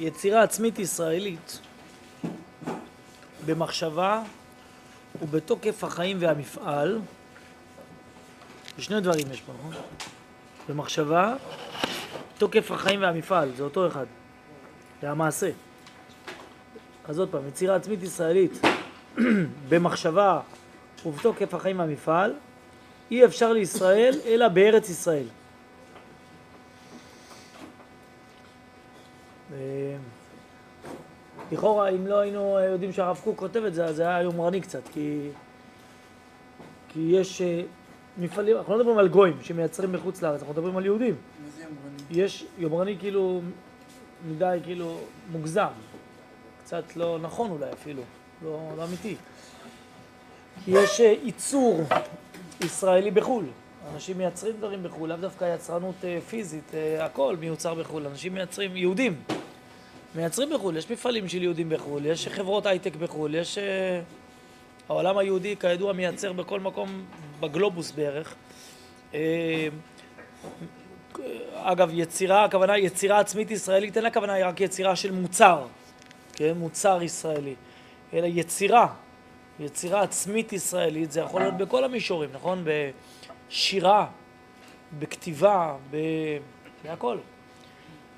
יצירה עצמית ישראלית במחשבה ובתוקף החיים והמפעל, שני דברים יש פה, נכון? במחשבה, תוקף החיים והמפעל, זה אותו אחד, זה המעשה. אז עוד פעם, יצירה עצמית ישראלית במחשבה ובתוקף החיים והמפעל, אי אפשר לישראל אלא בארץ ישראל. לכאורה, אם לא היינו יודעים שהרב קוק כותב את זה, אז זה היה יומרני קצת, כי, כי יש אה, מפעלים, אנחנו לא מדברים על גויים שמייצרים בחוץ לארץ, אנחנו מדברים על יהודים. יומרני? יש יומרני כאילו מדי, כאילו מוגזם, קצת לא נכון אולי אפילו, לא, לא אמיתי. כי יש אה, ייצור ישראלי בחו"ל. אנשים מייצרים דברים בחו"ל, לאו דווקא יצרנות אה, פיזית, אה, הכל מיוצר בחו"ל. אנשים מייצרים, יהודים, מייצרים בחו"ל, יש מפעלים של יהודים בחו"ל, יש חברות הייטק בחו"ל, יש... אה, העולם היהודי, כידוע, מייצר בכל מקום בגלובוס בערך. אה, אגב, יצירה, הכוונה יצירה עצמית ישראלית, אין הכוונה רק יצירה של מוצר, כן? מוצר ישראלי, אלא יצירה, יצירה עצמית ישראלית, זה יכול להיות בכל המישורים, נכון? בשירה, בכתיבה, ב... בהכל.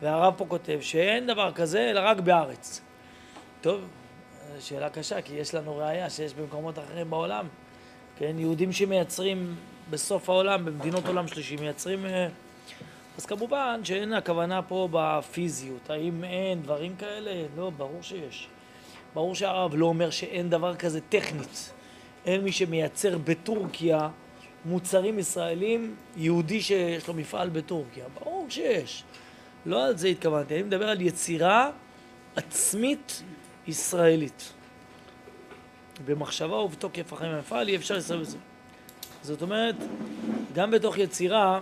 והרב פה כותב שאין דבר כזה, אלא רק בארץ. טוב, שאלה קשה, כי יש לנו ראייה שיש במקומות אחרים בעולם, כן? יהודים שמייצרים בסוף העולם, במדינות עולם שלישי, מייצרים... אה, אז כמובן שאין הכוונה פה בפיזיות, האם אין דברים כאלה? לא, ברור שיש. ברור שהרב לא אומר שאין דבר כזה טכנית. אין מי שמייצר בטורקיה מוצרים ישראלים, יהודי שיש לו מפעל בטורקיה. ברור שיש. לא על זה התכוונתי, אני מדבר על יצירה עצמית ישראלית. במחשבה ובתוקף החיים המפעל אי אפשר לסרב בזה. זאת אומרת, גם בתוך יצירה,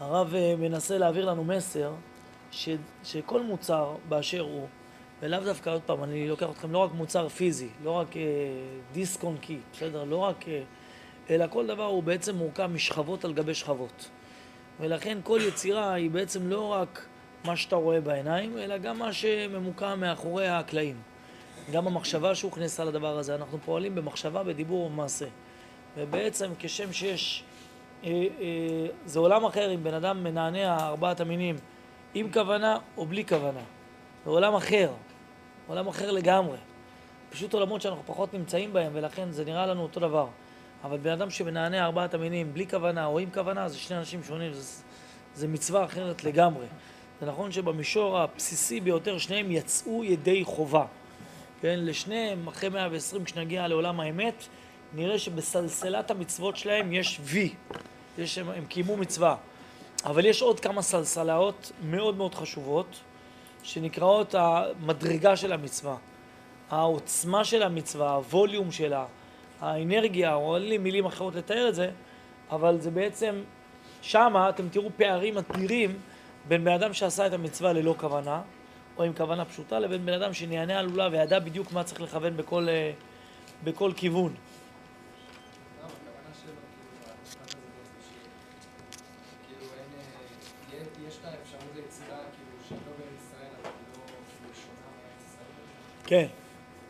הרב אה, מנסה להעביר לנו מסר ש, שכל מוצר באשר הוא, ולאו דווקא, עוד פעם, אני לוקח אתכם לא רק מוצר פיזי, לא רק אה, דיסק און קי, בסדר? לא רק... אה, אלא כל דבר הוא בעצם מורכב משכבות על גבי שכבות. ולכן כל יצירה היא בעצם לא רק מה שאתה רואה בעיניים, אלא גם מה שממוקם מאחורי הקלעים. גם המחשבה שהוכנסה לדבר הזה, אנחנו פועלים במחשבה, בדיבור ובמעשה. ובעצם כשם שיש, אה, אה, זה עולם אחר אם בן אדם מנענע ארבעת המינים עם כוונה או בלי כוונה. זה עולם אחר, עולם אחר לגמרי. פשוט עולמות שאנחנו פחות נמצאים בהם ולכן זה נראה לנו אותו דבר. אבל בן אדם שמנענע ארבעת המינים בלי כוונה או עם כוונה זה שני אנשים שונים, זה, זה מצווה אחרת לגמרי. זה נכון שבמישור הבסיסי ביותר שניהם יצאו ידי חובה. כן, לשניהם, אחרי 120 כשנגיע לעולם האמת, נראה שבסלסלת המצוות שלהם יש וי, יש, הם, הם קיימו מצווה. אבל יש עוד כמה סלסלות מאוד מאוד חשובות, שנקראות המדרגה של המצווה. העוצמה של המצווה, הווליום שלה, האנרגיה, או אין לי מילים אחרות לתאר את זה, אבל זה בעצם, שמה אתם תראו פערים אדירים בין בן אדם שעשה את המצווה ללא כוונה, או עם כוונה פשוטה, לבין בן אדם שנענה על לולב וידע בדיוק מה צריך לכוון בכל, אה, בכל כיוון. כן.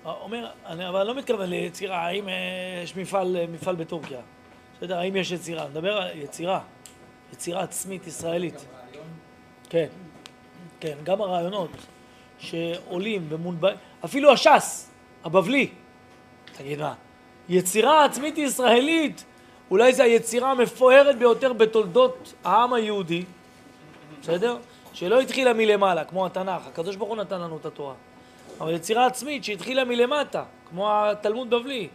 אומר, אני אבל לא מתכוון ליצירה, האם אה, יש מפעל, אה, מפעל בטורקיה. בסדר, האם יש יצירה? מדבר על יצירה, יצירה עצמית ישראלית. כן, כן, גם הרעיונות שעולים ומונבאים, אפילו הש"ס, הבבלי, תגיד מה, יצירה עצמית ישראלית, אולי זו היצירה המפוארת ביותר בתולדות העם היהודי, בסדר? שלא התחילה מלמעלה, כמו התנ"ך, הקדוש ברוך הוא נתן לנו את התורה. אבל יצירה עצמית שהתחילה מלמטה, כמו התלמוד בבלי.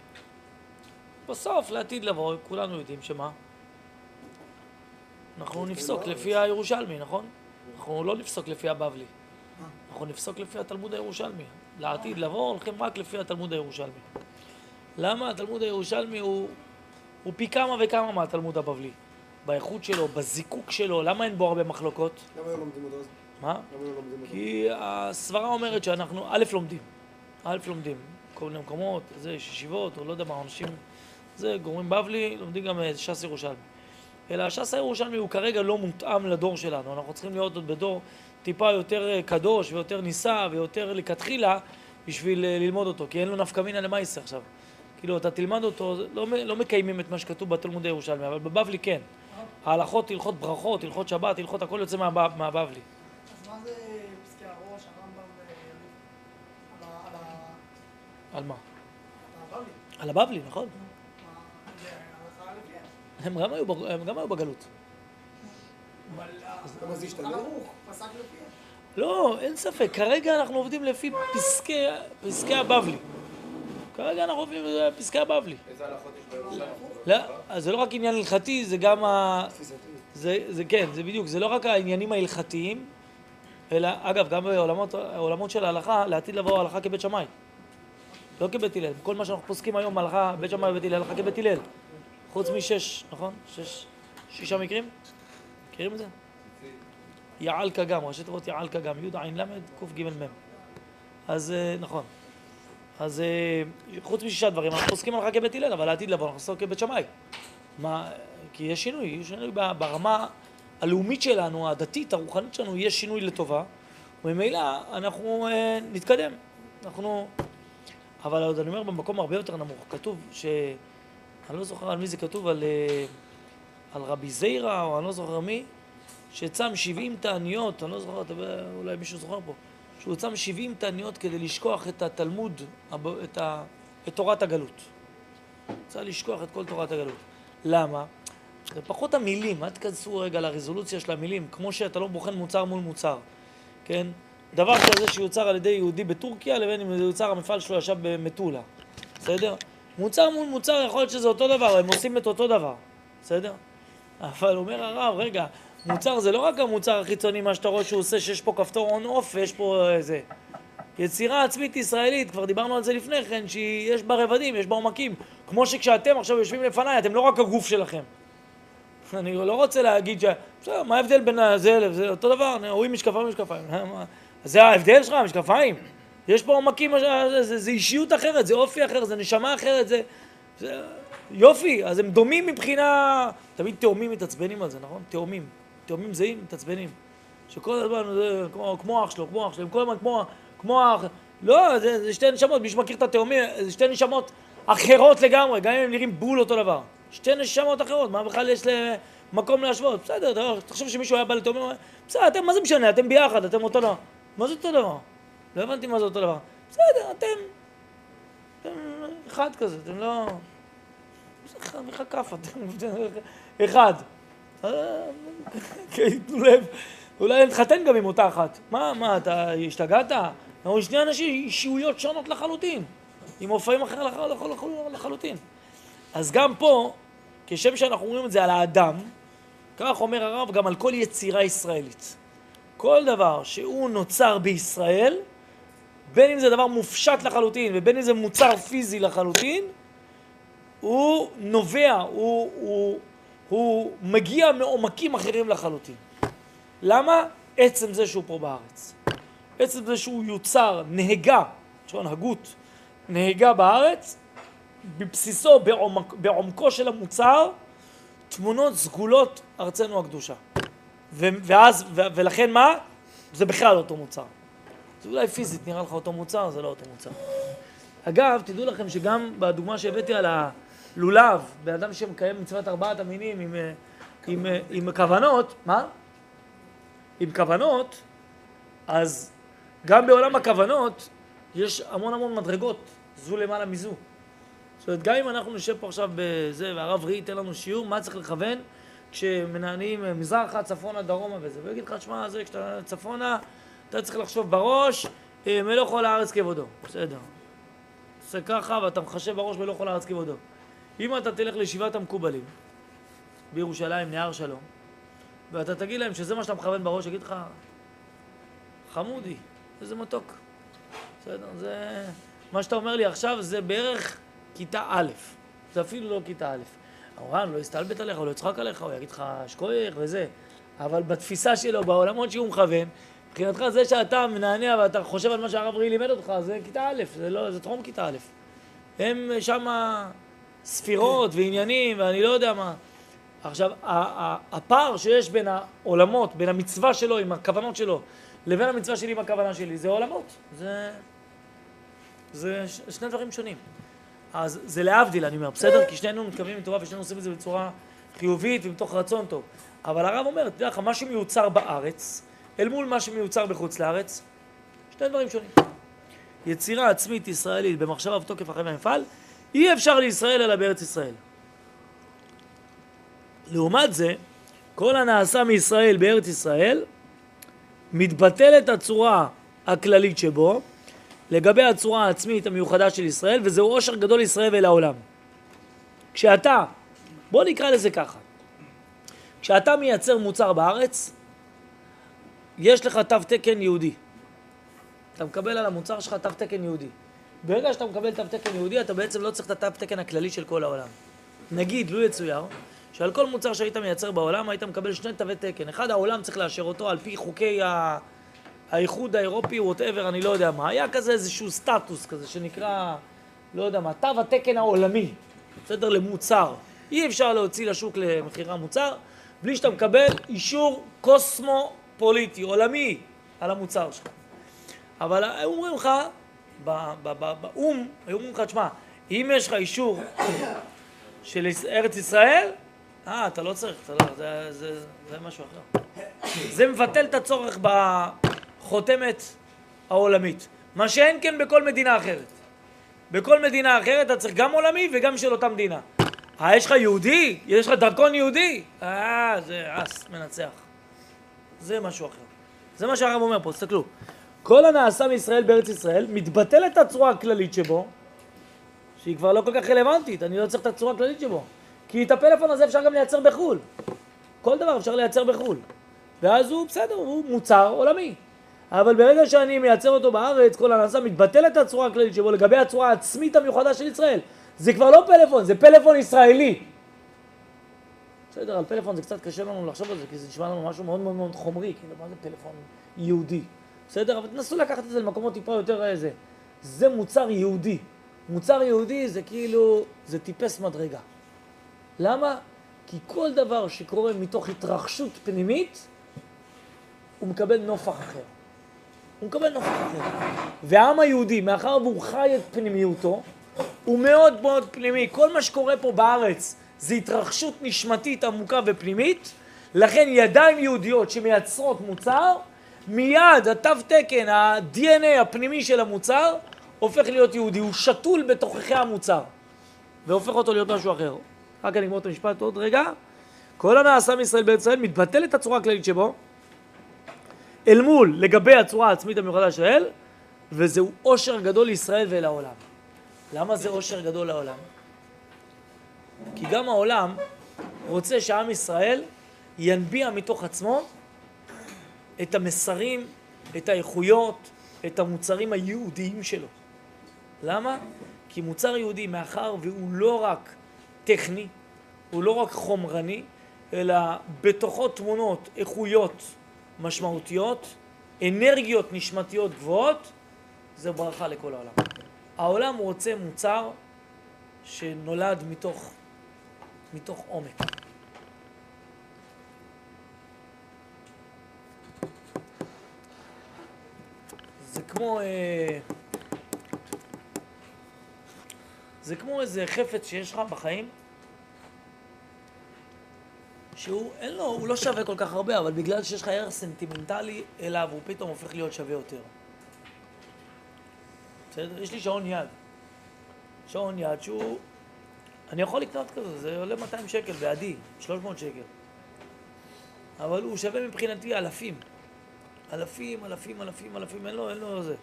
בסוף, לעתיד לבוא, כולנו יודעים שמה? אנחנו נפסוק לפי הירושלמי, נכון? אנחנו לא נפסוק לפי הבבלי. אנחנו נפסוק לפי התלמוד הירושלמי. לעתיד לבוא הולכים רק לפי התלמוד הירושלמי. למה התלמוד הירושלמי הוא, הוא פי כמה וכמה מהתלמוד הבבלי? באיכות שלו, בזיקוק שלו, למה אין בו הרבה מחלוקות? למה לא לומדים אותו אז? מה? כי הסברה אומרת שאנחנו, א', לומדים. א', לומדים. כל מיני מקומות, זה, יש ישיבות, או לא יודע מה, אנשים, זה, גורמים בבלי, לומדים גם אה, ש"ס ירושלמי. אלא הש"ס הירושלמי הוא כרגע לא מותאם לדור שלנו, אנחנו צריכים להיות עוד בדור טיפה יותר אה, קדוש ויותר נישא ויותר לכתחילה בשביל אה, ללמוד אותו, כי אין לו נפקא מינא למעשה עכשיו. כאילו, אתה תלמד אותו, לא, לא מקיימים את מה שכתוב בתלמודי ירושלמי, אבל בבבלי כן. ההלכות, הלכות ברכות, הלכות שבת, הלכות הכל יוצא מהבבלי. אז מה זה פסקי הראש, הרמב"ם, על ה... על ה... על מה? על הבבלי? על הבבלי, נכון? לפיהם. הם גם היו, בגלות. אבל זה ערוך פסק לפיהם. לא, אין ספק. כרגע אנחנו עובדים לפי פסקי, פסקי הבבלי. כרגע אנחנו עובדים לפסקי הבבלי. איזה הלכות יש בירושלים? לא, זה לא רק עניין הלכתי, זה גם ה... זה כן, זה בדיוק, זה לא רק העניינים ההלכתיים, אלא, אגב, גם בעולמות של ההלכה, לעתיד לבוא ההלכה כבית שמאי. לא כבית הלל. כל מה שאנחנו פוסקים היום, הלכה, בית שמאי ובית הלל, הלכה כבית הלל. חוץ משש, נכון? שש, שישה מקרים? מכירים את זה? יעלקה גם, ראשי תיבות יעלקה גם, י' ע' ל' קג מ'. אז אה, נכון. אז אה, חוץ משישה דברים, אנחנו פוסקים הלכה כבית הלל, אבל לעתיד לבוא אנחנו פוסקים כבית שמאי. מה, כי יש שינוי, יש שינוי ברמה הלאומית שלנו, הדתית, הרוחנית שלנו, יש שינוי לטובה, וממילא אנחנו אה, נתקדם. אנחנו... אבל עוד אני אומר במקום הרבה יותר נמוך, כתוב ש... אני לא זוכר על מי זה כתוב, על, אה, על רבי זיירה, או אני לא זוכר מי, שצם 70 תעניות, אני לא זוכר, אולי מישהו זוכר פה, שהוא צם 70 תעניות כדי לשכוח את התלמוד, את, ה, את תורת הגלות. רוצה לשכוח את כל תורת הגלות. למה? זה פחות המילים, אל תכנסו רגע לרזולוציה של המילים, כמו שאתה לא בוחן מוצר מול מוצר, כן? דבר כזה שיוצר על ידי יהודי בטורקיה, לבין אם זה יוצר המפעל שלו ישב במטולה, בסדר? מוצר מול מוצר יכול להיות שזה אותו דבר, הם עושים את אותו דבר, בסדר? אבל אומר הרב, רגע, מוצר זה לא רק המוצר החיצוני, מה שאתה רואה שהוא עושה, שיש פה כפתור און אוף ויש פה איזה... יצירה עצמית ישראלית, כבר דיברנו על זה לפני כן, שיש בה רבדים, יש בה עומקים. כמו שכשאתם עכשיו יושבים לפניי, אתם לא רק הגוף שלכם. אני לא רוצה להגיד ש... בסדר, מה ההבדל בין זה לזה? אותו דבר, הוא עם משקפיים ומשקפיים. זה ההבדל שלך, משקפיים? יש פה עומקים, זה, זה, זה אישיות אחרת, זה אופי אחר, זה נשמה אחרת, זה... זה... יופי, אז הם דומים מבחינה... תמיד תאומים מתעצבנים על זה, נכון? תאומים. תאומים זהים, מתעצבנים. שכל הזמן זה כמו, כמו אח שלו, כמו אח שלו, הם כל הזמן כמו, כמו אח... לא, זה, זה שתי נשמות, מי שמכיר את התאומים, זה שתי נשמות אחרות לגמרי, גם אם הם נראים בול אותו דבר. שתי נשמות אחרות, מה בכלל יש להם מקום להשוות? בסדר, אתה- תחשוב שמישהו היה בא לתאומים, הוא אומר, בסדר, אתם, מה זה משנה, אתם ביחד, אתם אותו דבר. מה זה אותו דבר? לא הבנתי מה זה אותו דבר. בסדר, אתם... אתם אחד כזה, אתם לא... איך הכף, אתם... אחד. כן, תנו לב, אולי נתחתן גם עם אותה אחת. מה, מה, אתה השתגעת? אנחנו שני אנשים, אישיויות שונות לחלוטין, עם מופעים אחרים לח- לח- לח- לחלוטין. אז גם פה, כשם שאנחנו אומרים את זה על האדם, כך אומר הרב גם על כל יצירה ישראלית. כל דבר שהוא נוצר בישראל, בין אם זה דבר מופשט לחלוטין ובין אם זה מוצר פיזי לחלוטין, הוא נובע, הוא, הוא, הוא מגיע מעומקים אחרים לחלוטין. למה? עצם זה שהוא פה בארץ. עצם זה שהוא יוצר, נהגה, לשון הגות, נהגה בארץ, בבסיסו, בעומק, בעומקו של המוצר, תמונות סגולות ארצנו הקדושה. ו- ואז, ו- ולכן מה? זה בכלל אותו מוצר. זה אולי פיזית נראה לך אותו מוצר, זה לא אותו מוצר. אגב, תדעו לכם שגם בדוגמה שהבאתי על הלולב, בן אדם שמקיים מצוות ארבעת המינים עם, אה, עם, אה, עם כוונות, מה? עם כוונות, אז גם בעולם הכוונות יש המון המון מדרגות, זו למעלה מזו. זאת אומרת, גם אם אנחנו נשב פה עכשיו בזה, והרב ראי ייתן לנו שיעור, מה צריך לכוון כשמנענים אה, מזרחה, צפונה, דרומה וזה. והוא יגיד לך, שמע, זה, כשאתה צפונה, אתה צריך לחשוב בראש, אה, מלוא כל הארץ כבודו. בסדר. עושה ככה, ואתה מחשב בראש מלוא כל הארץ כבודו. אם אתה תלך לישיבת המקובלים בירושלים, נהר שלום, ואתה תגיד להם שזה מה שאתה מכוון בראש, יגיד לך, חמודי, איזה מתוק. בסדר, זה... מה שאתה אומר לי עכשיו זה בערך כיתה א', זה אפילו לא כיתה א'. המורן לא יסתלבט עליך, הוא לא יצחק עליך, הוא יגיד לך שכוייך וזה. אבל בתפיסה שלו, בעולמות שהוא מכוון, מבחינתך זה שאתה מנענע ואתה חושב על מה שהרב ראי לימד אותך, זה כיתה א', זה, לא, זה טרום כיתה א'. הם שמה ספירות ועניינים ואני לא יודע מה. עכשיו, הפער שיש בין העולמות, בין המצווה שלו עם הכוונות שלו, לבין המצווה שלי בכוונה שלי, זה עולמות. זה, זה שני דברים שונים. אז זה להבדיל, אני אומר, בסדר? כי שנינו מתכוונים לתורה ושנינו עושים את זה בצורה חיובית ומתוך רצון טוב. אבל הרב אומר, תדע לך, מה שמיוצר בארץ, אל מול מה שמיוצר בחוץ לארץ, שני דברים שונים. יצירה עצמית ישראלית במחשבה ובתוקף החיים והמפעל, אי אפשר לישראל אלא בארץ ישראל. לעומת זה, כל הנעשה מישראל בארץ ישראל, מתבטלת הצורה הכללית שבו לגבי הצורה העצמית המיוחדה של ישראל, וזהו עושר גדול לישראל ולעולם. כשאתה, בוא נקרא לזה ככה, כשאתה מייצר מוצר בארץ, יש לך תו תקן יהודי. אתה מקבל על המוצר שלך תו תקן יהודי. ברגע שאתה מקבל תו תקן יהודי, אתה בעצם לא צריך את התו תקן הכללי של כל העולם. נגיד, לו יצויר, שעל כל מוצר שהיית מייצר בעולם, היית מקבל שני תווי תקן. אחד, העולם צריך לאשר אותו על פי חוקי ה... האיחוד האירופי, ווטאבר, אני לא יודע מה. היה כזה איזשהו סטטוס כזה שנקרא, לא יודע מה, תו התקן העולמי, בסדר? למוצר. אי אפשר להוציא לשוק למכירה מוצר בלי שאתה מקבל אישור קוסמופוליטי, עולמי, על המוצר שלך. אבל היו אומרים לך, ב- ב- ב- באו"ם, היו אומרים לך, תשמע, אם יש לך אישור של ארץ ישראל, אה, אתה לא צריך, אתה לא, זה, זה, זה משהו אחר. זה מבטל את הצורך בחותמת העולמית. מה שאין כן בכל מדינה אחרת. בכל מדינה אחרת אתה צריך גם עולמי וגם של אותה מדינה. אה, יש לך יהודי? יש לך דרכון יהודי? אה, זה אס, מנצח. זה משהו אחר. זה מה שהרב אומר פה, תסתכלו. כל הנעשה מישראל בארץ ישראל, מתבטלת הצורה הכללית שבו, שהיא כבר לא כל כך רלוונטית, אני לא צריך את הצורה הכללית שבו. כי את הפלאפון הזה אפשר גם לייצר בחו"ל. כל דבר אפשר לייצר בחו"ל. ואז הוא, בסדר, הוא מוצר עולמי. אבל ברגע שאני מייצר אותו בארץ, כל הנעשה מתבטלת הצורה הכללית שבו לגבי הצורה העצמית המיוחדה של ישראל. זה כבר לא פלאפון, זה פלאפון ישראלי. בסדר, על פלאפון זה קצת קשה לנו לחשוב על זה, כי זה נשמע לנו משהו מאוד מאוד מאוד חומרי, כאילו, מה זה פלאפון יהודי? בסדר? אבל תנסו לקחת את זה למקומות טיפה יותר איזה. זה מוצר יהודי. מוצר יהודי זה כאילו, זה טיפס מדרגה. למה? כי כל דבר שקורה מתוך התרחשות פנימית, הוא מקבל נופח אחר. הוא מקבל אחר. והעם היהודי, מאחר והוא חי את פנימיותו, הוא מאוד מאוד פנימי. כל מה שקורה פה בארץ זה התרחשות נשמתית עמוקה ופנימית, לכן ידיים יהודיות שמייצרות מוצר, מיד התו תקן, ה-DNA הפנימי של המוצר, הופך להיות יהודי. הוא שתול בתוככי המוצר, והופך אותו להיות משהו אחר. רק אני אגמור את המשפט עוד רגע. כל הנעשה מישראל בארץ ישראל מתבטלת הצורה הכללית שבו, אל מול לגבי הצורה העצמית המיוחדה של האל, וזהו עושר גדול לישראל ולעולם. למה זה עושר גדול לעולם? כי גם העולם רוצה שעם ישראל ינביע מתוך עצמו את המסרים, את האיכויות, את המוצרים היהודיים שלו. למה? כי מוצר יהודי, מאחר והוא לא רק טכני, הוא לא רק חומרני, אלא בתוכו תמונות איכויות משמעותיות, אנרגיות נשמתיות גבוהות, זה ברכה לכל העולם. העולם רוצה מוצר שנולד מתוך, מתוך עומק. זה כמו... אה, זה כמו איזה חפץ שיש לך בחיים, שהוא, אין לו, הוא לא שווה כל כך הרבה, אבל בגלל שיש לך ערך סנטימנטלי אליו, הוא פתאום הופך להיות שווה יותר. בסדר? יש לי שעון יד. שעון יד שהוא... אני יכול לקנות כזה, זה עולה 200 שקל בעדי, 300 שקל. אבל הוא שווה מבחינתי אלפים. אלפים, אלפים, אלפים, אלפים, אין לו, אין לו זה.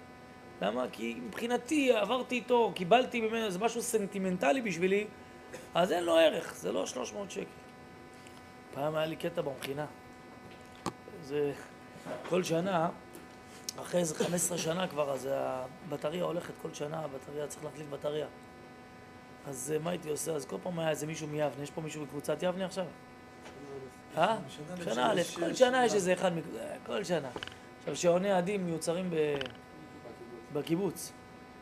למה? כי מבחינתי עברתי איתו, קיבלתי ממנו, זה משהו סנטימנטלי בשבילי, אז אין לו ערך, זה לא 300 שקל. פעם היה לי קטע במכינה. זה כל שנה, אחרי איזה 15 שנה כבר, אז הבטריה הולכת כל שנה, הבטריה, צריך להחליף בטריה. אז אה, מה הייתי עושה? אז כל פעם היה איזה מישהו מיבנה, יש פה מישהו בקבוצת יבנה עכשיו? אה? שנה א', כל שנה יש איזה אחד, אה, כל שנה. עכשיו, שעוני עדים מיוצרים. בקיבוץ.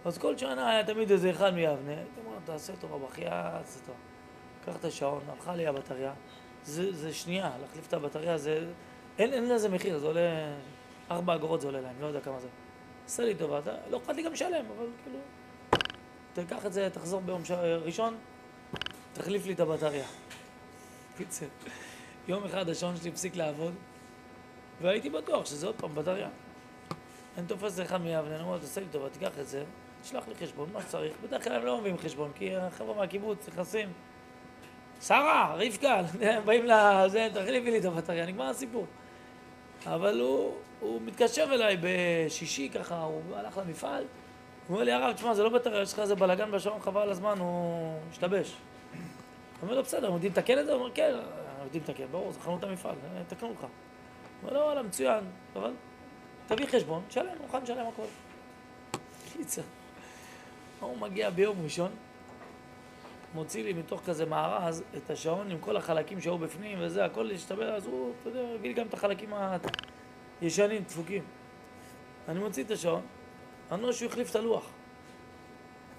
אז כל שנה היה תמיד איזה אחד מיבנה, הייתי אומר לו, תעשה טובה, בחייאת, תעשה טובה. קח את השעון, הלכה לי הבטריה. זה, זה שנייה, להחליף את הבטריה זה... אין, אין לזה מחיר, זה עולה ארבע אגורות זה עולה להם, לא יודע כמה זה. עשה לי טובה, אתה- לא אכפת לי גם לשלם, אבל כאילו... תיקח את זה, תחזור ביום ש- ראשון, תחליף לי את הבטריה. קיצר, יום אחד השעון שלי הפסיק לעבוד, והייתי בטוח שזה עוד פעם בטריה. אני תופס אחד מיבנה, אני אומר תעשה לי טובה, תיקח את זה, תשלח לי חשבון, מה שצריך. בדרך כלל הם לא מביאים חשבון, כי החבר'ה מהקיבוץ נכנסים. שרה, רבקה, באים לזה, תחליפי לי את הבטריה, נגמר הסיפור. אבל הוא, הוא מתקשר אליי בשישי ככה, הוא הלך למפעל, הוא אומר לי, הרב, תשמע, זה לא בטריה, יש לך איזה בלאגן בשעון, חבל על הזמן, הוא השתבש. אני אומר לו, בסדר, הם יודעים לתקן את זה? הוא אומר, כן, הם יודעים לתקן, ברור, זה חנות המפעל, יתקנו לך. הוא אומר לו, וואלה, מצוין, אבל תביא חשבון, תשלם, מוכן לשלם הכל. קיצר. הוא מגיע ביום ראשון, מוציא לי מתוך כזה מארז את השעון עם כל החלקים שהיו בפנים וזה, הכל השתבש, אז הוא, אתה יודע, הביא לי גם את החלקים הישנים, דפוקים. אני מוציא את השעון, רואה שהוא החליף את הלוח.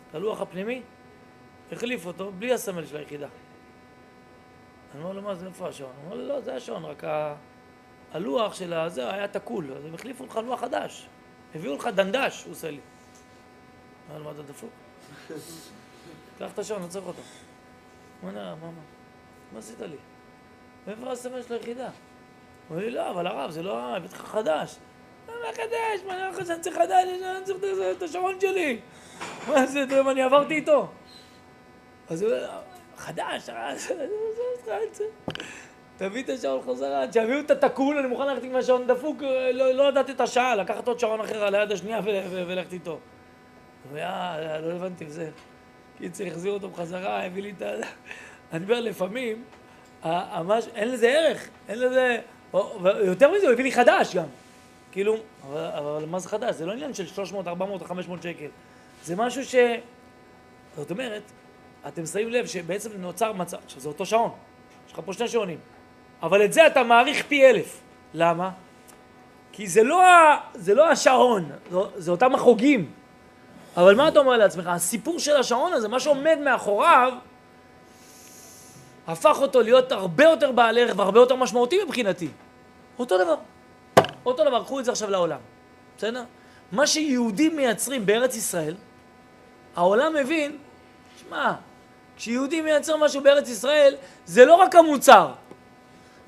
את הלוח הפנימי, החליף אותו בלי הסמל של היחידה. אני אומר לו, מה זה, איפה השעון? הוא אומר לי, לא, זה השעון, רק ה... הלוח של הזה היה תקול, אז הם החליפו לך לוח חדש. הביאו לך דנדש, הוא עושה לי. אמר לו, מה אתה דפוק? קח את השעון, לא צריך אותו. הוא אומר, מה, מה? מה עשית לי? מאיפה הסמל של היחידה? הוא אומר לי, לא, אבל הרב, זה לא, הבאתי לך חדש. לא, מה חדש? מה, אני אומר לך שאני צריך חדש? אני צריך את- השעון שלי. מה זה, אתה יודע אני עברתי איתו? אז הוא אומר, חדש, זה- זה- זה- זה- זה- תביא את השעון חזרה, שיביאו את התקול, אני מוכן ללכת עם השעון דפוק, לא, לא לדעת את השעה, לקחת עוד שעון אחר על היד השנייה וללכת איתו. הוא אומר, אה, לא הבנתי וזה. קיצר, החזיר אותו בחזרה, הביא לי את ה... אני אומר, לפעמים, המש... אין לזה ערך, אין לזה... או- ויותר מזה, הוא הביא לי חדש גם. כאילו, אבל, אבל מה זה חדש? זה לא עניין של 300, 400 או 500 שקל. זה משהו ש... זאת אומרת, אתם שמים לב שבעצם נוצר מצב, עכשיו זה אותו שעון, יש לך פה שני שעונים, אבל את זה אתה מעריך פי אלף. למה? כי זה לא. זה לא השעון, זה, זה אותם החוגים. אבל מה אתה אומר לעצמך? הסיפור של השעון הזה, מה שעומד מאחוריו, הפך אותו להיות הרבה יותר בעל ערך והרבה יותר משמעותי מבחינתי. אותו דבר. אותו דבר, קחו את זה עכשיו לעולם, בסדר? מה שיהודים מייצרים בארץ ישראל, העולם מבין, שמע, כשיהודי מייצר משהו בארץ ישראל, זה לא רק המוצר.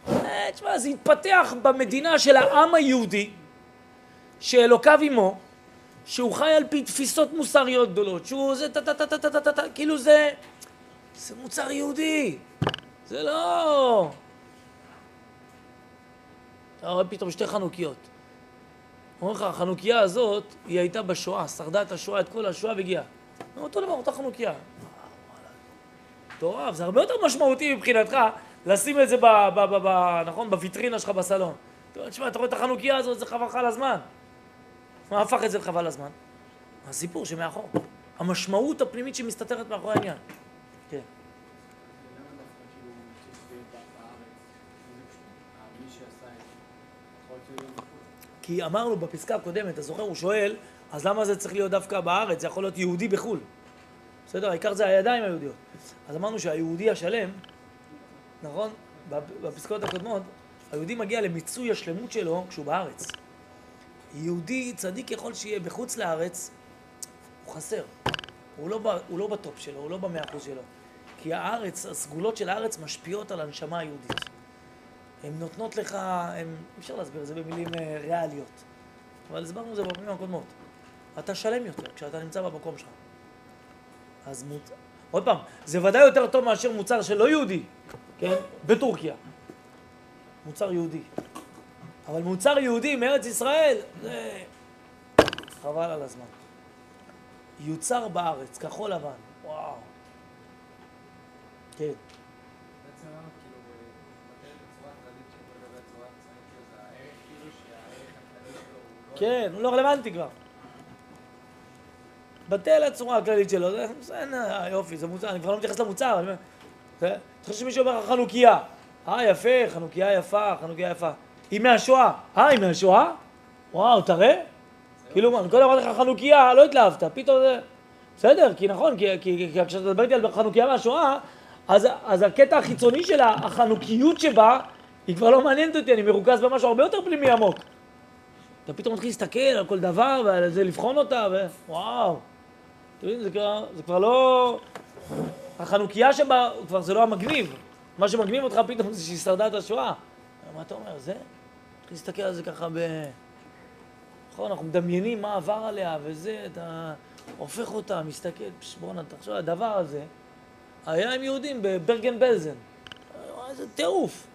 אה, תשמע, זה התפתח במדינה של העם היהודי, שאלוקיו עמו, שהוא חי על פי תפיסות מוסריות גדולות, שהוא זה טה טה טה טה טה טה טה, טה, כאילו זה... זה מוצר יהודי, זה לא... אתה רואה פתאום שתי חנוכיות. אומרים לך, החנוכיה הזאת, היא הייתה בשואה, שרדה את השואה, את כל השואה והגיעה. אותו דבר, אותה חנוכיה. מטורף, זה הרבה יותר משמעותי מבחינתך לשים את זה, ב, ב, ב, ב, נכון, בוויטרינה שלך בסלון. תשמע, אתה רואה את החנוכיה הזאת, זה חבל לך על הזמן. מה הפך את זה לחבל הזמן? הסיפור שמאחור. המשמעות הפנימית שמסתתרת מאחורי העניין. כן. למה דווקא כאילו צריך להיות בארץ? זה פשוט, מי שעשה את זה, יכול להיות שהוא לא בחו"ל. כי אמרנו בפסקה הקודמת, אתה זוכר, הוא שואל, אז למה זה צריך להיות דווקא בארץ? זה יכול להיות יהודי בחו"ל. בסדר? העיקר זה הידיים היהודיות. אז אמרנו שהיהודי השלם, נכון? בפסקאות הקודמות, היהודי מגיע למיצוי השלמות שלו כשהוא בארץ. יהודי צדיק ככל שיהיה בחוץ לארץ, הוא חסר. הוא לא, הוא לא בטופ שלו, הוא לא במאה אחוז שלו. כי הארץ, הסגולות של הארץ משפיעות על הנשמה היהודית. הן נותנות לך, הן, אפשר להסביר את זה במילים אה, ריאליות, אבל הסברנו את זה בפעמים הקודמות. אתה שלם יותר כשאתה נמצא במקום שלך. אז מות... עוד פעם, זה ודאי יותר טוב מאשר מוצר של לא יהודי, כן? בטורקיה. מוצר יהודי. אבל מוצר יהודי מארץ ישראל, זה חבל על הזמן. יוצר בארץ, כחול לבן, וואו. כן. כאילו כאילו לא... כן, הוא לא רלוונטי כבר. בטל הצורה הכללית שלו, זה בסדר, יופי, זה מוצר, אני כבר לא מתייחס למוצר, אני אומר, אתה חושב שמישהו אומר לך חנוכיה, אה יפה, חנוכיה יפה, חנוכיה יפה, היא מהשואה, אה היא מהשואה? וואו, תראה, כאילו אני קודם אמרתי לך חנוכיה, לא התלהבת, פתאום זה, בסדר, כי נכון, כי, כשאתה מדבר איתי על חנוכיה מהשואה, אז, הקטע החיצוני שלה, החנוכיות שבה, היא כבר לא מעניינת אותי, אני מרוכז במשהו הרבה יותר פנימי עמוק. אתה פתאום מתחיל להסתכל על כל דבר ועל זה, לבחון אותה, ווואו. אתם יודעים, זה כבר, זה כבר לא... החנוכיה שבה, כבר זה לא המגניב. מה שמגניב אותך פתאום זה שהיא שרדה את השואה. מה אתה אומר, זה? צריך להסתכל על זה ככה ב... נכון, אנחנו מדמיינים מה עבר עליה וזה, אתה הופך אותה, מסתכל, בואנה, תחשוב, הדבר הזה היה עם יהודים בברגן בלזן. איזה טירוף,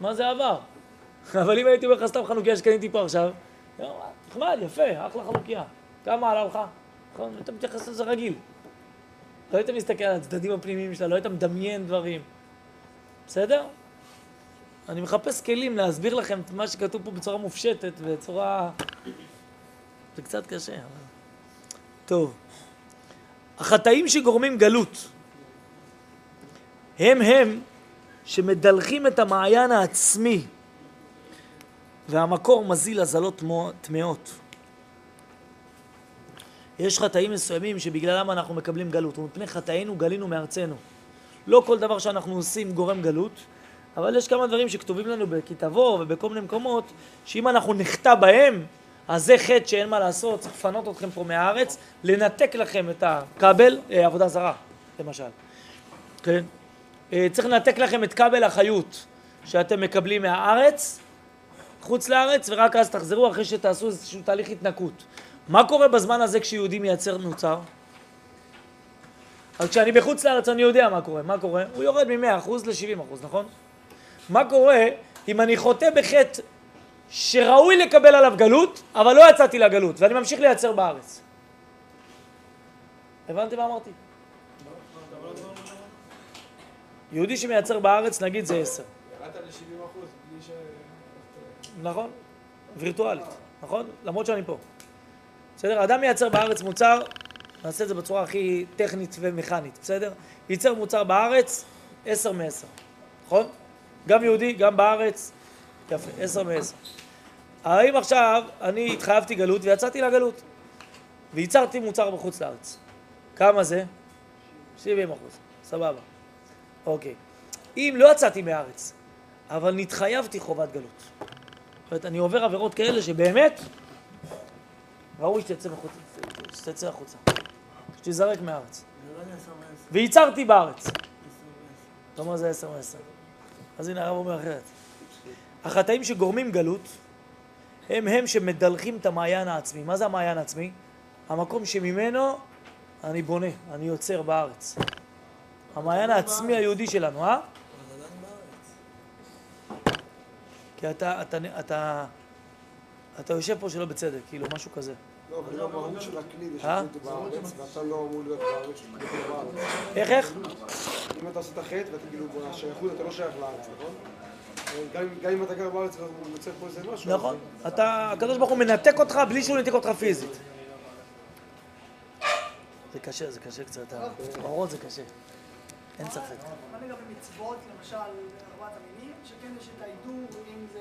מה זה עבר? אבל אם הייתי אומר לך סתם חנוכיה שקניתי פה עכשיו, נחמד, יפה, אחלה חנוכיה. כמה עלה לך? נכון? היית מתייחס לזה רגיל. לא היית מסתכל על הצדדים הפנימיים שלה, לא היית מדמיין דברים. בסדר? אני מחפש כלים להסביר לכם את מה שכתוב פה בצורה מופשטת, בצורה... זה קצת קשה, אבל... טוב. החטאים שגורמים גלות הם הם שמדלחים את המעיין העצמי והמקור מזיל הזלות טמאות. יש חטאים מסוימים שבגללם אנחנו מקבלים גלות, ומפני חטאינו גלינו מארצנו. לא כל דבר שאנחנו עושים גורם גלות, אבל יש כמה דברים שכתובים לנו בכתבו ובכל מיני מקומות, שאם אנחנו נחטא בהם, אז זה חטא שאין מה לעשות, צריך לפנות אתכם פה מהארץ, לנתק לכם את הכבל, אה, עבודה זרה, למשל. כן? אה, צריך לנתק לכם את כבל החיות שאתם מקבלים מהארץ, חוץ לארץ, ורק אז תחזרו אחרי שתעשו איזשהו תהליך התנקות. מה קורה בזמן הזה כשיהודי מייצר מוצר? אז כשאני בחוץ לארץ אני יודע מה קורה. מה קורה? הוא יורד מ-100% ל-70%, נכון? מה קורה אם אני חוטא בחטא שראוי לקבל עליו גלות, אבל לא יצאתי לגלות, ואני ממשיך לייצר בארץ? הבנתי מה אמרתי? יהודי שמייצר בארץ, נגיד זה 10. ירדת ל-70 אחוז בלי ש... נכון? וירטואלית, נכון? למרות שאני פה. בסדר? אדם מייצר בארץ מוצר, נעשה את זה בצורה הכי טכנית ומכנית, בסדר? ייצר מוצר בארץ, עשר מעשר, נכון? גם יהודי, גם בארץ, יפה, עשר מעשר. האם עכשיו אני התחייבתי גלות ויצאתי לגלות, וייצרתי מוצר בחוץ לארץ, כמה זה? 70 אחוז, סבבה. אוקיי. אם לא יצאתי מהארץ, אבל נתחייבתי חובת גלות. זאת אומרת, אני עובר עבירות כאלה שבאמת ראוי שתצא החוצה, שתצא החוצה, שתיזרק מהארץ. וייצרתי בארץ. אתה אומר זה עשר מעשר. אז הנה הרב אומר אחרת. החטאים שגורמים גלות הם הם שמדלחים את המעיין העצמי. מה זה המעיין העצמי? המקום שממנו אני בונה, אני יוצר בארץ. המעיין העצמי היהודי שלנו, אה? כי אתה, אתה, אתה, אתה יושב פה שלא בצדק, כאילו, משהו כזה. לא, אבל לא ברור של הכלי זה אה? בארץ, ואתה לא אמור להיות בארץ, לא. איך, איך? אם אתה עושה את החטא, ואתה כאילו בשייכות, אתה לא שייך לארץ, נכון? גם אם- אתה גר בארץ והוא מוצא פה איזה משהו... נכון. אתה, הקדוש ברוך הוא מנתק אותך בלי שהוא נתק אותך פיזית. זה קשה, זה קשה קצת. ההורות זה קשה. אין ספק. מה לגבי מצוות, למשל, ארבעת המינים, שכן יש את ההידור, אם זה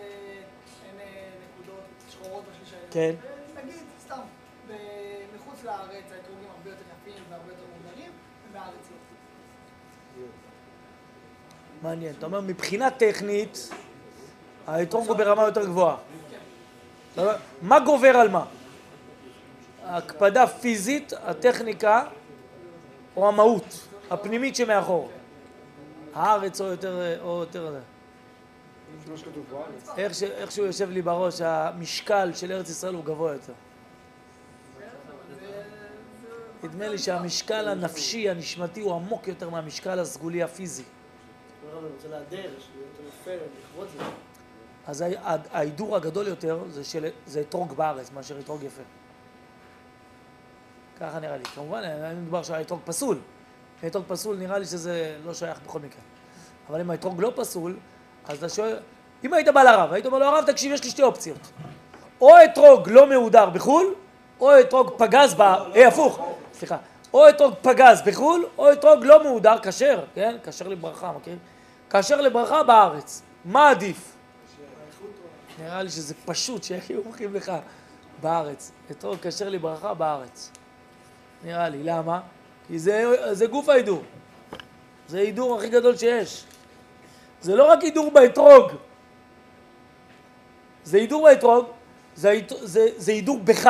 אין אה, נקודות שחורות בשליש העליון. כן. נגיד, סתם, מחוץ לארץ האתרוגים הרבה יותר יפים והרבה יותר מוגדרים, ובארץ לא. מעניין. אתה אומר, מבחינה טכנית, האתרוג הוא ברמה יותר גבוהה. מה גובר על מה? ההקפדה פיזית, הטכניקה, או המהות הפנימית שמאחור? הארץ או יותר... או יותר איך שהוא יושב לי בראש, המשקל של ארץ ישראל הוא גבוה יותר. נדמה לי שהמשקל הנפשי, הנשמתי, הוא עמוק יותר מהמשקל הסגולי הפיזי. אני. אז ההידור הגדול יותר זה של זה אתרוג בארץ מאשר אתרוג יפה. ככה נראה לי. כמובן, אין מדובר שהאתרוג פסול. אתרוג פסול נראה לי שזה לא שייך בכל מקרה. אבל אם האתרוג לא פסול, אז אתה שואל, אם היית בא לרב, היית אומר לו, הרב, תקשיב, יש לי שתי אופציות. או אתרוג לא מהודר בחו"ל, או אתרוג פגז ב... אה, הפוך, סליחה. או אתרוג פגז בחו"ל, או אתרוג לא מהודר, כשר, כן? כשר לברכה, מכירים? כשר לברכה בארץ. מה עדיף? נראה לי שזה פשוט שהיו אומרים לך בארץ. אתרוג כשר לברכה בארץ. נראה לי. למה? כי זה, זה גוף ההידור. זה ההידור הכי גדול שיש. זה לא רק הידור באתרוג. זה הידור באתרוג, זה, הידור בך,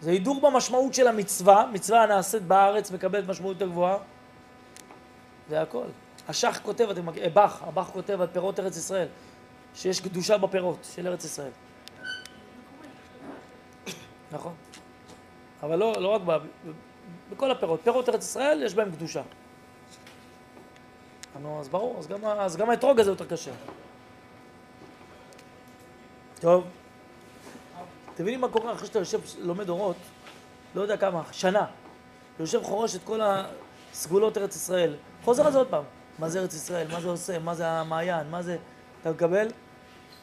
זה הידור במשמעות של המצווה, מצווה הנעשית בארץ מקבלת משמעות יותר גבוהה, זה הכל. השח כותב, אתם מכירים, באך, הבאך כותב על פירות ארץ ישראל, שיש קדושה בפירות של ארץ ישראל. נכון. אבל לא, לא רק ב... בכל הפירות. פירות ארץ ישראל יש בהם קדושה. נו, אז ברור, אז גם, אז גם האתרוג הזה יותר קשה. טוב. אתם מבינים מה קורה אחרי שאתה יושב, לומד אורות, לא יודע כמה, שנה, יושב חורש את כל הסגולות ארץ ישראל, חוזר על זה עוד פעם. מה זה ארץ ישראל, מה זה עושה, מה זה המעיין, מה זה... אתה מקבל?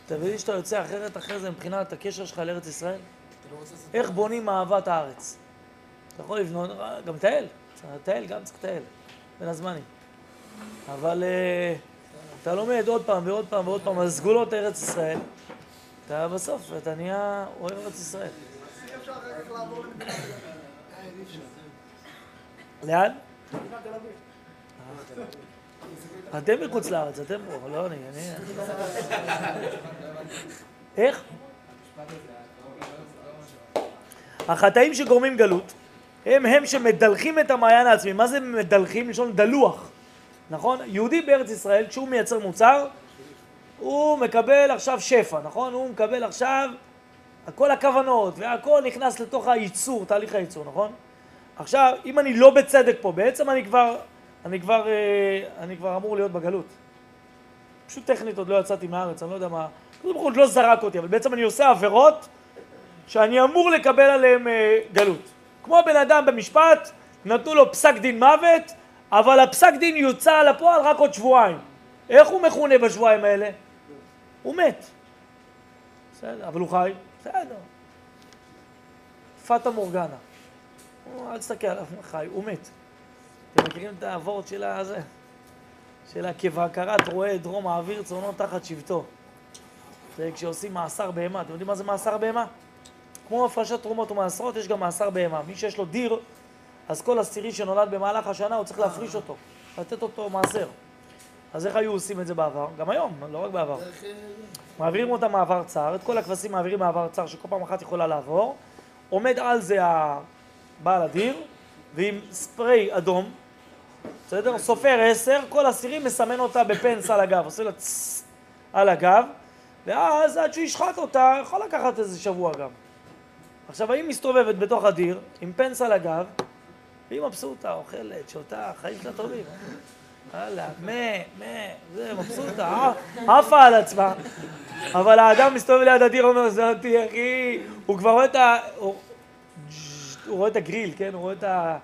אתה מבין שאתה יוצא אחרת אחרי זה מבחינת הקשר שלך לארץ ישראל? איך בונים אהבת הארץ? אתה יכול לבנות, גם טייל, לטייל, גם צריך לטייל, בין הזמנים. אבל אה, אתה לומד עוד פעם ועוד פעם ועוד פעם על סגולות ארץ ישראל, אתה בסוף, אתה נהיה אוהב ארץ ישראל. לאן? אתם מחוץ לארץ, אתם פה, לא אני, אני... איך? החטאים שגורמים גלות הם הם שמדלחים את המעיין העצמי. מה זה מדלחים? לשון דלוח, נכון? יהודי בארץ ישראל, כשהוא מייצר מוצר, הוא מקבל עכשיו שפע, נכון? הוא מקבל עכשיו כל הכוונות והכל נכנס לתוך הייצור, תהליך הייצור, נכון? עכשיו, אם אני לא בצדק פה, בעצם אני כבר, אני כבר, אה, אני כבר אמור להיות בגלות. פשוט טכנית עוד לא יצאתי מהארץ, אני לא יודע מה, הקדוש ברוך הוא לא זרק אותי, אבל בעצם אני עושה עבירות שאני אמור לקבל עליהן אה, גלות. כמו בן אדם במשפט, נתנו לו פסק דין מוות, אבל הפסק דין יוצא לפועל רק עוד שבועיים. איך הוא מכונה בשבועיים האלה? הוא מת. בסדר, אבל הוא חי? בסדר. פטה מורגנה. אל תסתכל עליו, חי, הוא מת. אתם מכירים את האבות של הזה? של הכבקרת רועה דרום האוויר צאנו תחת שבטו. זה כשעושים מאסר בהמה. אתם יודעים מה זה מאסר בהמה? כמו הפרשת תרומות ומעשרות, יש גם מאסר בהמה. מי שיש לו דיר, אז כל עשירי שנולד במהלך השנה, הוא צריך להפריש אותו, לתת אותו מעשר. אז איך היו עושים את זה בעבר? גם היום, לא רק בעבר. אה, מעבירים אותה מעבר צר, את כל הכבשים מעבירים מעבר צר שכל פעם אחת יכולה לעבור, עומד על זה הבעל הדיר, ועם ספרי אדום, בסדר? סופר עשר, כל הסירים מסמן אותה בפנס על הגב, עושה לה צס על הגב, ואז עד שהוא ישחט אותה, יכול לקחת איזה שבוע גם. עכשיו, היא מסתובבת בתוך הדיר, עם פנס על הגב, והיא מבסוטה, אוכלת, שותה, החיים שלה טובים. הלאה, מה, מה, זה, מבסוטה, אה, עפה על עצמה. אבל האדם מסתובב ליד הדיר, אומר, זאתי, אחי, הוא כבר רואה את ה... הוא רואה את הגריל, כן? הוא רואה את ה...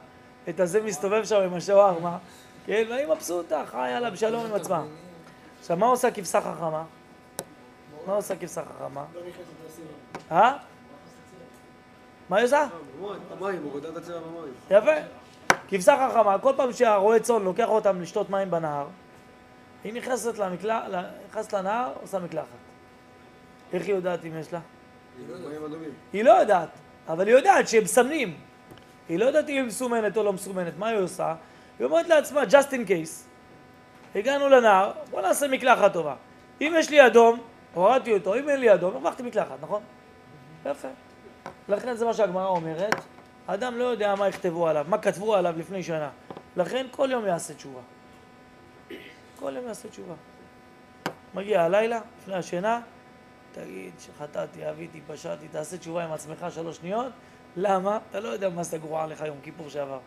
את הזה מסתובב שם עם השווארמה, כן? והיא מבסוטה, חיה לה בשלום עם עצמה. עכשיו, מה עושה כבשה חכמה? מה עושה כבשה חכמה? לא. אה? מה היא עושה? במים, הוא גודל את הצבע במים. יפה. כבשה חכמה, כל פעם שהרועה צאן לוקח אותם לשתות מים בנהר, היא נכנסת למקלע, נכנסת לנהר, עושה מקלחת. איך היא יודעת אם יש לה? היא לא יודעת, אבל היא יודעת שהם מסמנים. היא לא יודעת אם היא מסומנת או לא מסומנת, מה היא עושה? היא אומרת לעצמה, just in case. הגענו לנהר, בוא נעשה מקלחת טובה. אם יש לי אדום, הורדתי אותו, אם אין לי אדום, הרווחתי מקלחת, נכון? יפה. לכן זה מה שהגמרא אומרת, האדם לא יודע מה יכתבו עליו, מה כתבו עליו לפני שנה. לכן כל יום יעשה תשובה. כל יום יעשה תשובה. מגיע הלילה, לפני השינה, תגיד שחטאתי, אביתי, פשעתי, תעשה תשובה עם עצמך שלוש שניות. למה? אתה לא יודע מה גרועה לך יום כיפור שעבר.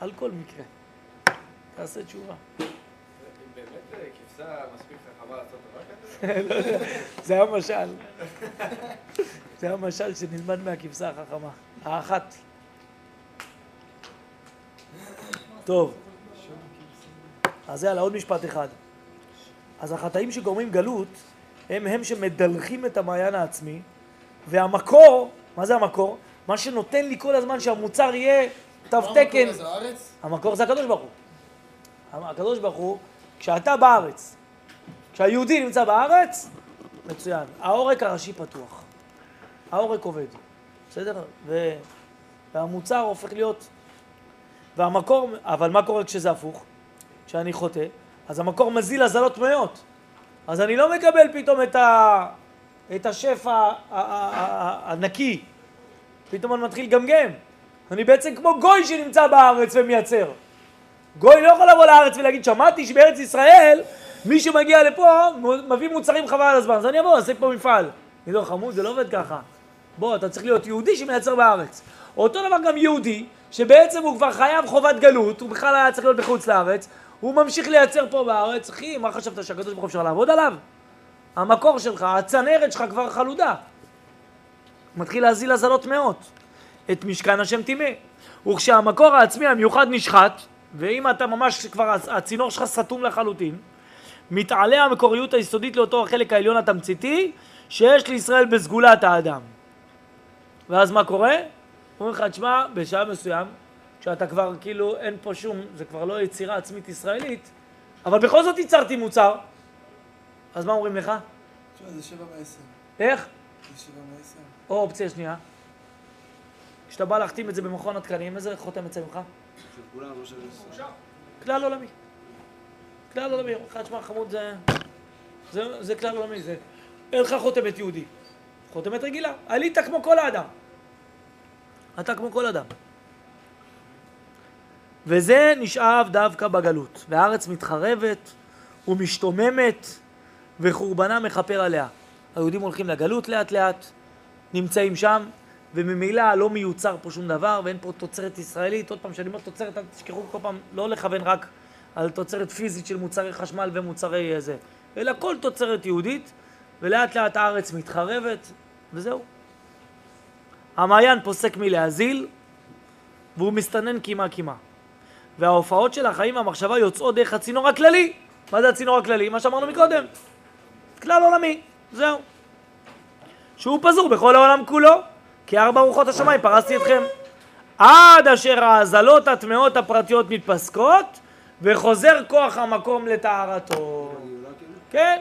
על כל מקרה. תעשה תשובה. באמת אה, כבשה מספיק חכמה לעשות דבר כזה? לא זה המשל. זה המשל שנלמד מהכבשה החכמה. האחת. טוב. אז יאללה, עוד משפט אחד. אז החטאים שגורמים גלות הם הם שמדלחים את המעיין העצמי, והמקור, מה זה המקור? מה שנותן לי כל הזמן שהמוצר יהיה תו תקן. המקור זה הקדוש ברוך הוא. הקדוש ברוך הוא, כשאתה בארץ, כשהיהודי נמצא בארץ, מצוין. העורק הראשי פתוח. העורק עובד, בסדר? ו... והמוצר הופך להיות... והמקור, אבל מה קורה כשזה הפוך? כשאני חוטא, אז המקור מזיל הזלות טמאות. אז אני לא מקבל פתאום את, ה... את השפע הנקי, פתאום אני מתחיל לגמגם. אני בעצם כמו גוי שנמצא בארץ ומייצר. גוי לא יכול לבוא לארץ ולהגיד, שמעתי שבארץ ישראל מי שמגיע לפה מביא מוצרים חבל על הזמן, אז אני אבוא, אעשה פה מפעל. אני לא חמוד, זה לא עובד ככה. בוא, אתה צריך להיות יהודי שמייצר בארץ. אותו דבר גם יהודי, שבעצם הוא כבר חייב חובת גלות, הוא בכלל היה צריך להיות בחוץ לארץ, הוא ממשיך לייצר פה בארץ. אחי, מה חשבת שהקדוש ברוך הוא אפשר לעבוד עליו? המקור שלך, הצנרת שלך כבר חלודה. מתחיל להזיל הזלות מאות. את משכן השם טימא. וכשהמקור העצמי המיוחד נשחט, ואם אתה ממש כבר, הצינור שלך סתום לחלוטין, מתעלה המקוריות היסודית לאותו החלק העליון התמציתי שיש לישראל בסגולת האדם. ואז מה קורה? אומרים לך, תשמע, בשעה מסוים, כשאתה כבר כאילו, אין פה שום, זה כבר לא יצירה עצמית ישראלית, אבל בכל זאת ייצרתי מוצר, אז מה אומרים לך? תשמע, זה שבע מעשר. איך? זה שבע מעשר. או אופציה שנייה. כשאתה בא להחתים את זה במכון התקנים, איזה חותם יצא ממך? לא. כלל עולמי. כלל עולמי. לך, תשמע, חמוד, זה... זה, זה כלל עולמי, זה... אין לך חותמת יהודי. חותמת רגילה. עלית כמו כל האדם. אתה כמו כל אדם. וזה נשאב דווקא בגלות. והארץ מתחרבת ומשתוממת וחורבנה מכפר עליה. היהודים הולכים לגלות לאט לאט, נמצאים שם, וממילא לא מיוצר פה שום דבר, ואין פה תוצרת ישראלית. עוד פעם, כשאני אומר תוצרת, אל תשכחו כל פעם לא לכוון רק על תוצרת פיזית של מוצרי חשמל ומוצרי אה, זה, אלא כל תוצרת יהודית, ולאט לאט הארץ מתחרבת, וזהו. המעיין פוסק מלהזיל, והוא מסתנן קימה קימה. וההופעות של החיים והמחשבה יוצאות דרך הצינור הכללי. מה זה הצינור הכללי? מה שאמרנו מקודם. כלל עולמי, זהו. שהוא פזור בכל העולם כולו, כי ארבע רוחות השמיים פרסתי אתכם. עד אשר ההזלות הטמעות הפרטיות מתפסקות, וחוזר כוח המקום לטהרתו. כן,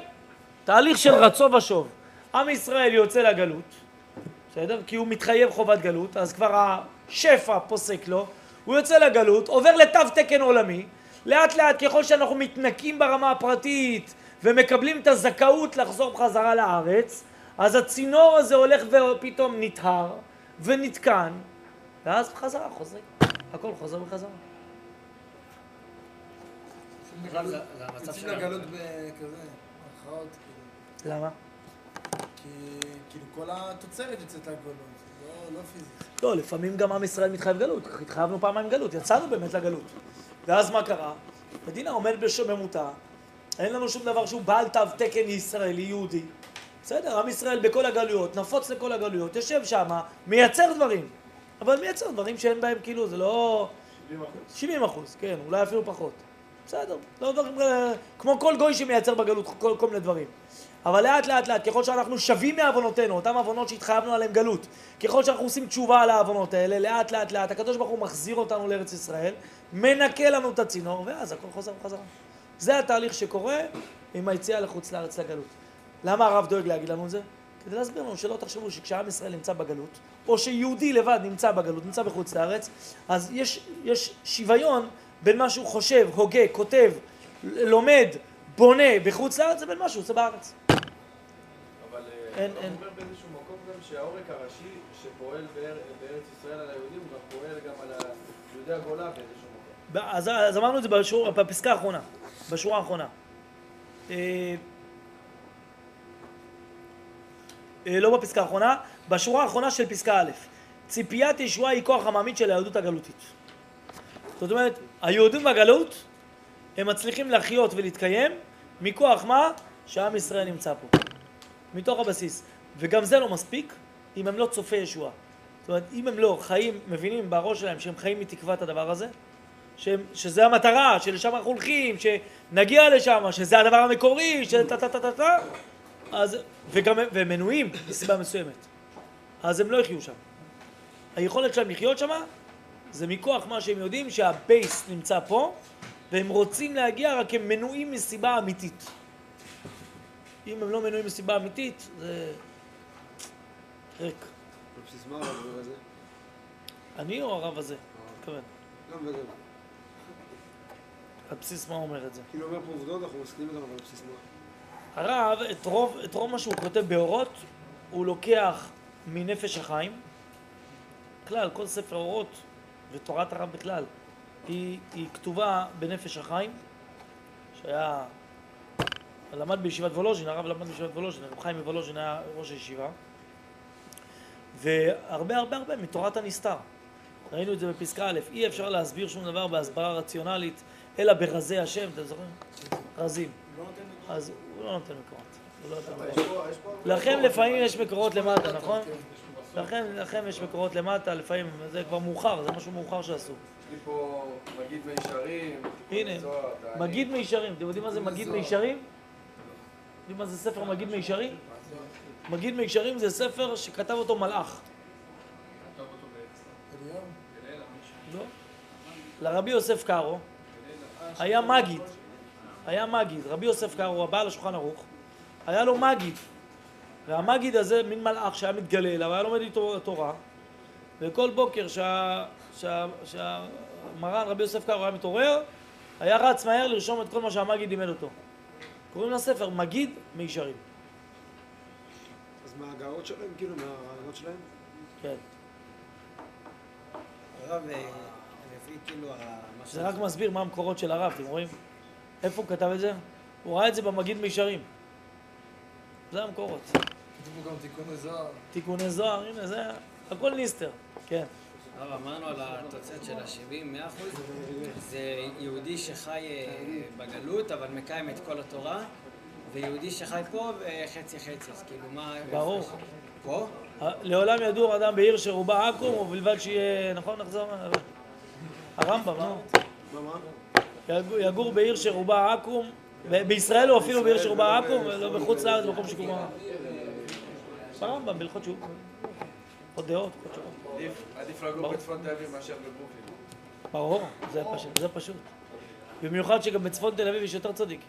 תהליך של רצו ושוב. עם ישראל יוצא לגלות, בסדר? כי הוא מתחייב חובת גלות, אז כבר השפע פוסק לו, הוא יוצא לגלות, עובר לתו תקן עולמי, לאט לאט ככל שאנחנו מתנקים ברמה הפרטית ומקבלים את הזכאות לחזור בחזרה לארץ, אז הצינור הזה הולך ופתאום נטהר ונתקן, ואז בחזרה חוזר, הכל חוזר בחזרה. בכלל זה המצב שלנו. למה? כי כאילו כל התוצרת יוצאת לגלות, לא- לא פיזית. לא, לפעמים גם עם ישראל מתחייב גלות, התחייבנו פעמיים גלות, יצאנו באמת לגלות. ואז מה קרה? מדינה עומדת בשוממותה, אין לנו שום דבר שהוא בעל תו תקן ישראלי, יהודי. בסדר, עם ישראל בכל הגלויות, נפוץ לכל הגלויות, יושב שם, מייצר דברים. אבל מייצר דברים שאין בהם כאילו, זה לא... 70 אחוז, כן, אולי אפילו פחות. בסדר, לא דברים, אה, כמו כל גוי שמייצר בגלות כל, כל מיני דברים. אבל לאט לאט לאט, ככל שאנחנו שבים מעוונותינו, אותם עוונות שהתחייבנו עליהם גלות, ככל שאנחנו עושים תשובה על העוונות האלה, לאט לאט לאט, הקדוש ברוך הוא מחזיר אותנו לארץ ישראל, מנקה לנו את הצינור, ואז הכל חוזר בחזרה. זה התהליך שקורה עם היציאה לחוץ לארץ לגלות. למה הרב דואג להגיד לנו את זה? כדי להסביר לנו שלא תחשבו שכשעם ישראל נמצא בגלות, או שיהודי לבד נמצא בגלות, נמצא בחוץ לארץ, אז יש, יש שוויון בין מה שהוא חושב, הוגה, כותב, לומד, בונה בחוץ לארץ, לבין מה שהוא עושה בארץ. אבל אה, אתה אין. אומר באיזשהו מקום גם שהעורק הראשי שפועל באר- בארץ ישראל על היהודים, הוא גם פועל גם על יהודי הגולה באיזשהו מקום. אז, אז אמרנו את זה בשור, בפסקה האחרונה, בשורה האחרונה. אה, אה, לא בפסקה האחרונה, בשורה האחרונה של פסקה א', ציפיית ישועה היא כוח המעמיד של היהדות הגלותית. זאת אומרת, היהודים בגלות, הם מצליחים לחיות ולהתקיים מכוח מה? שעם ישראל נמצא פה. מתוך הבסיס. וגם זה לא מספיק אם הם לא צופי ישועה. זאת אומרת, אם הם לא חיים, מבינים בראש שלהם שהם חיים מתקוות הדבר הזה, שהם, שזה המטרה, שלשם אנחנו הולכים, שנגיע לשם, שזה הדבר המקורי, שטה טה טה טה טה, אז, וגם הם- מנויים מסיבה מסוימת, אז הם לא יחיו שם. היכולת שלהם לחיות שם זה מכוח מה שהם יודעים שהבייס נמצא פה, והם רוצים להגיע, רק הם מנועים מסיבה אמיתית. אם הם לא מנועים מסיבה אמיתית, זה ריק. על בסיס מה הרב אומר את זה? אני או הרב הזה? מתכוון. גם וגם. על בסיס מה אומר את זה? כאילו אומר פה עובדות, אנחנו מסכימים איתם, אבל על בסיס מה? הרב, את רוב, את רוב מה שהוא כותב באורות, הוא לוקח מנפש החיים, בכלל, כל ספר אורות ותורת הרב בכלל, היא, היא כתובה בנפש החיים, שהיה, למד בישיבת וולוז'ין, הרב למד בישיבת וולוז'ין, הרב חיים מוולוז'ין היה ראש הישיבה, והרבה הרבה הרבה מתורת הנסתר. ראינו את זה בפסקה א', אי אפשר להסביר שום דבר בהסברה רציונלית, אלא ברזי השם, אתם זוכרים? רזים. אז הוא לא נותן מקורות. לא. לכם לפעמים יש מקורות למטה, נכון? לכם, לכם יש מקורות למטה, לפעמים, זה כבר מאוחר, זה משהו מאוחר שעשו. יש לי פה מגיד מישרים, הנה. מגיד מישרים, אתם יודעים מה זה מגיד מישרים? יודעים מה זה ספר מגיד מישרים? מגיד מישרים זה ספר שכתב אותו מלאך. לא. לרבי יוסף קארו היה מגיד, היה מגיד, רבי יוסף קארו, הבעל השולחן ערוך, היה לו מגיד, והמגיד הזה, מין מלאך שהיה מתגלה אליו, היה לומד איתו תורה, וכל בוקר שה- שה- שהמרן רבי יוסף קארו היה מתעורר, היה רץ מהר לרשום את כל מה שהמגיד לימד אותו. קוראים לספר מגיד מישרים. אז מההגאות שלהם, כאילו, מהרעיונות שלהם? כן. הרב, אה, לפי כאילו, ה- מה זה רק מסביר מה המקורות של הרב, אתם רואים? איפה הוא כתב את זה? הוא ראה את זה במגיד מישרים. זה המקורות. תיקוני זוהר. תיקוני זוהר, הנה זה, הכל ניסטר. כן. הרב, אמרנו על התוצאת של ה-70, 100%, זה יהודי שחי אה, בגלות, אבל מקיים את כל התורה, ויהודי שחי פה וחצי חצי, אז כאילו מה... ברור. פה? לעולם ידור אדם בעיר שרובה עכו"ם, ובלבד שיהיה, נכון? נחזור? הרמב"ם, נו. מה, מה? יגור- בעיר שרובה עכו"ם, בישראל או אפילו בעיר שרובה עכו"ם, ולא בחוץ לארץ, במקום שקוראים ברמב"ם, בהלכות שוב. עוד דעות, הלכות שוב. עדיף- לגור. בצפון תל אביב מאשר בברוקלין. ברור, זה פשוט. במיוחד שגם בצפון תל אביב יש יותר צדיקים.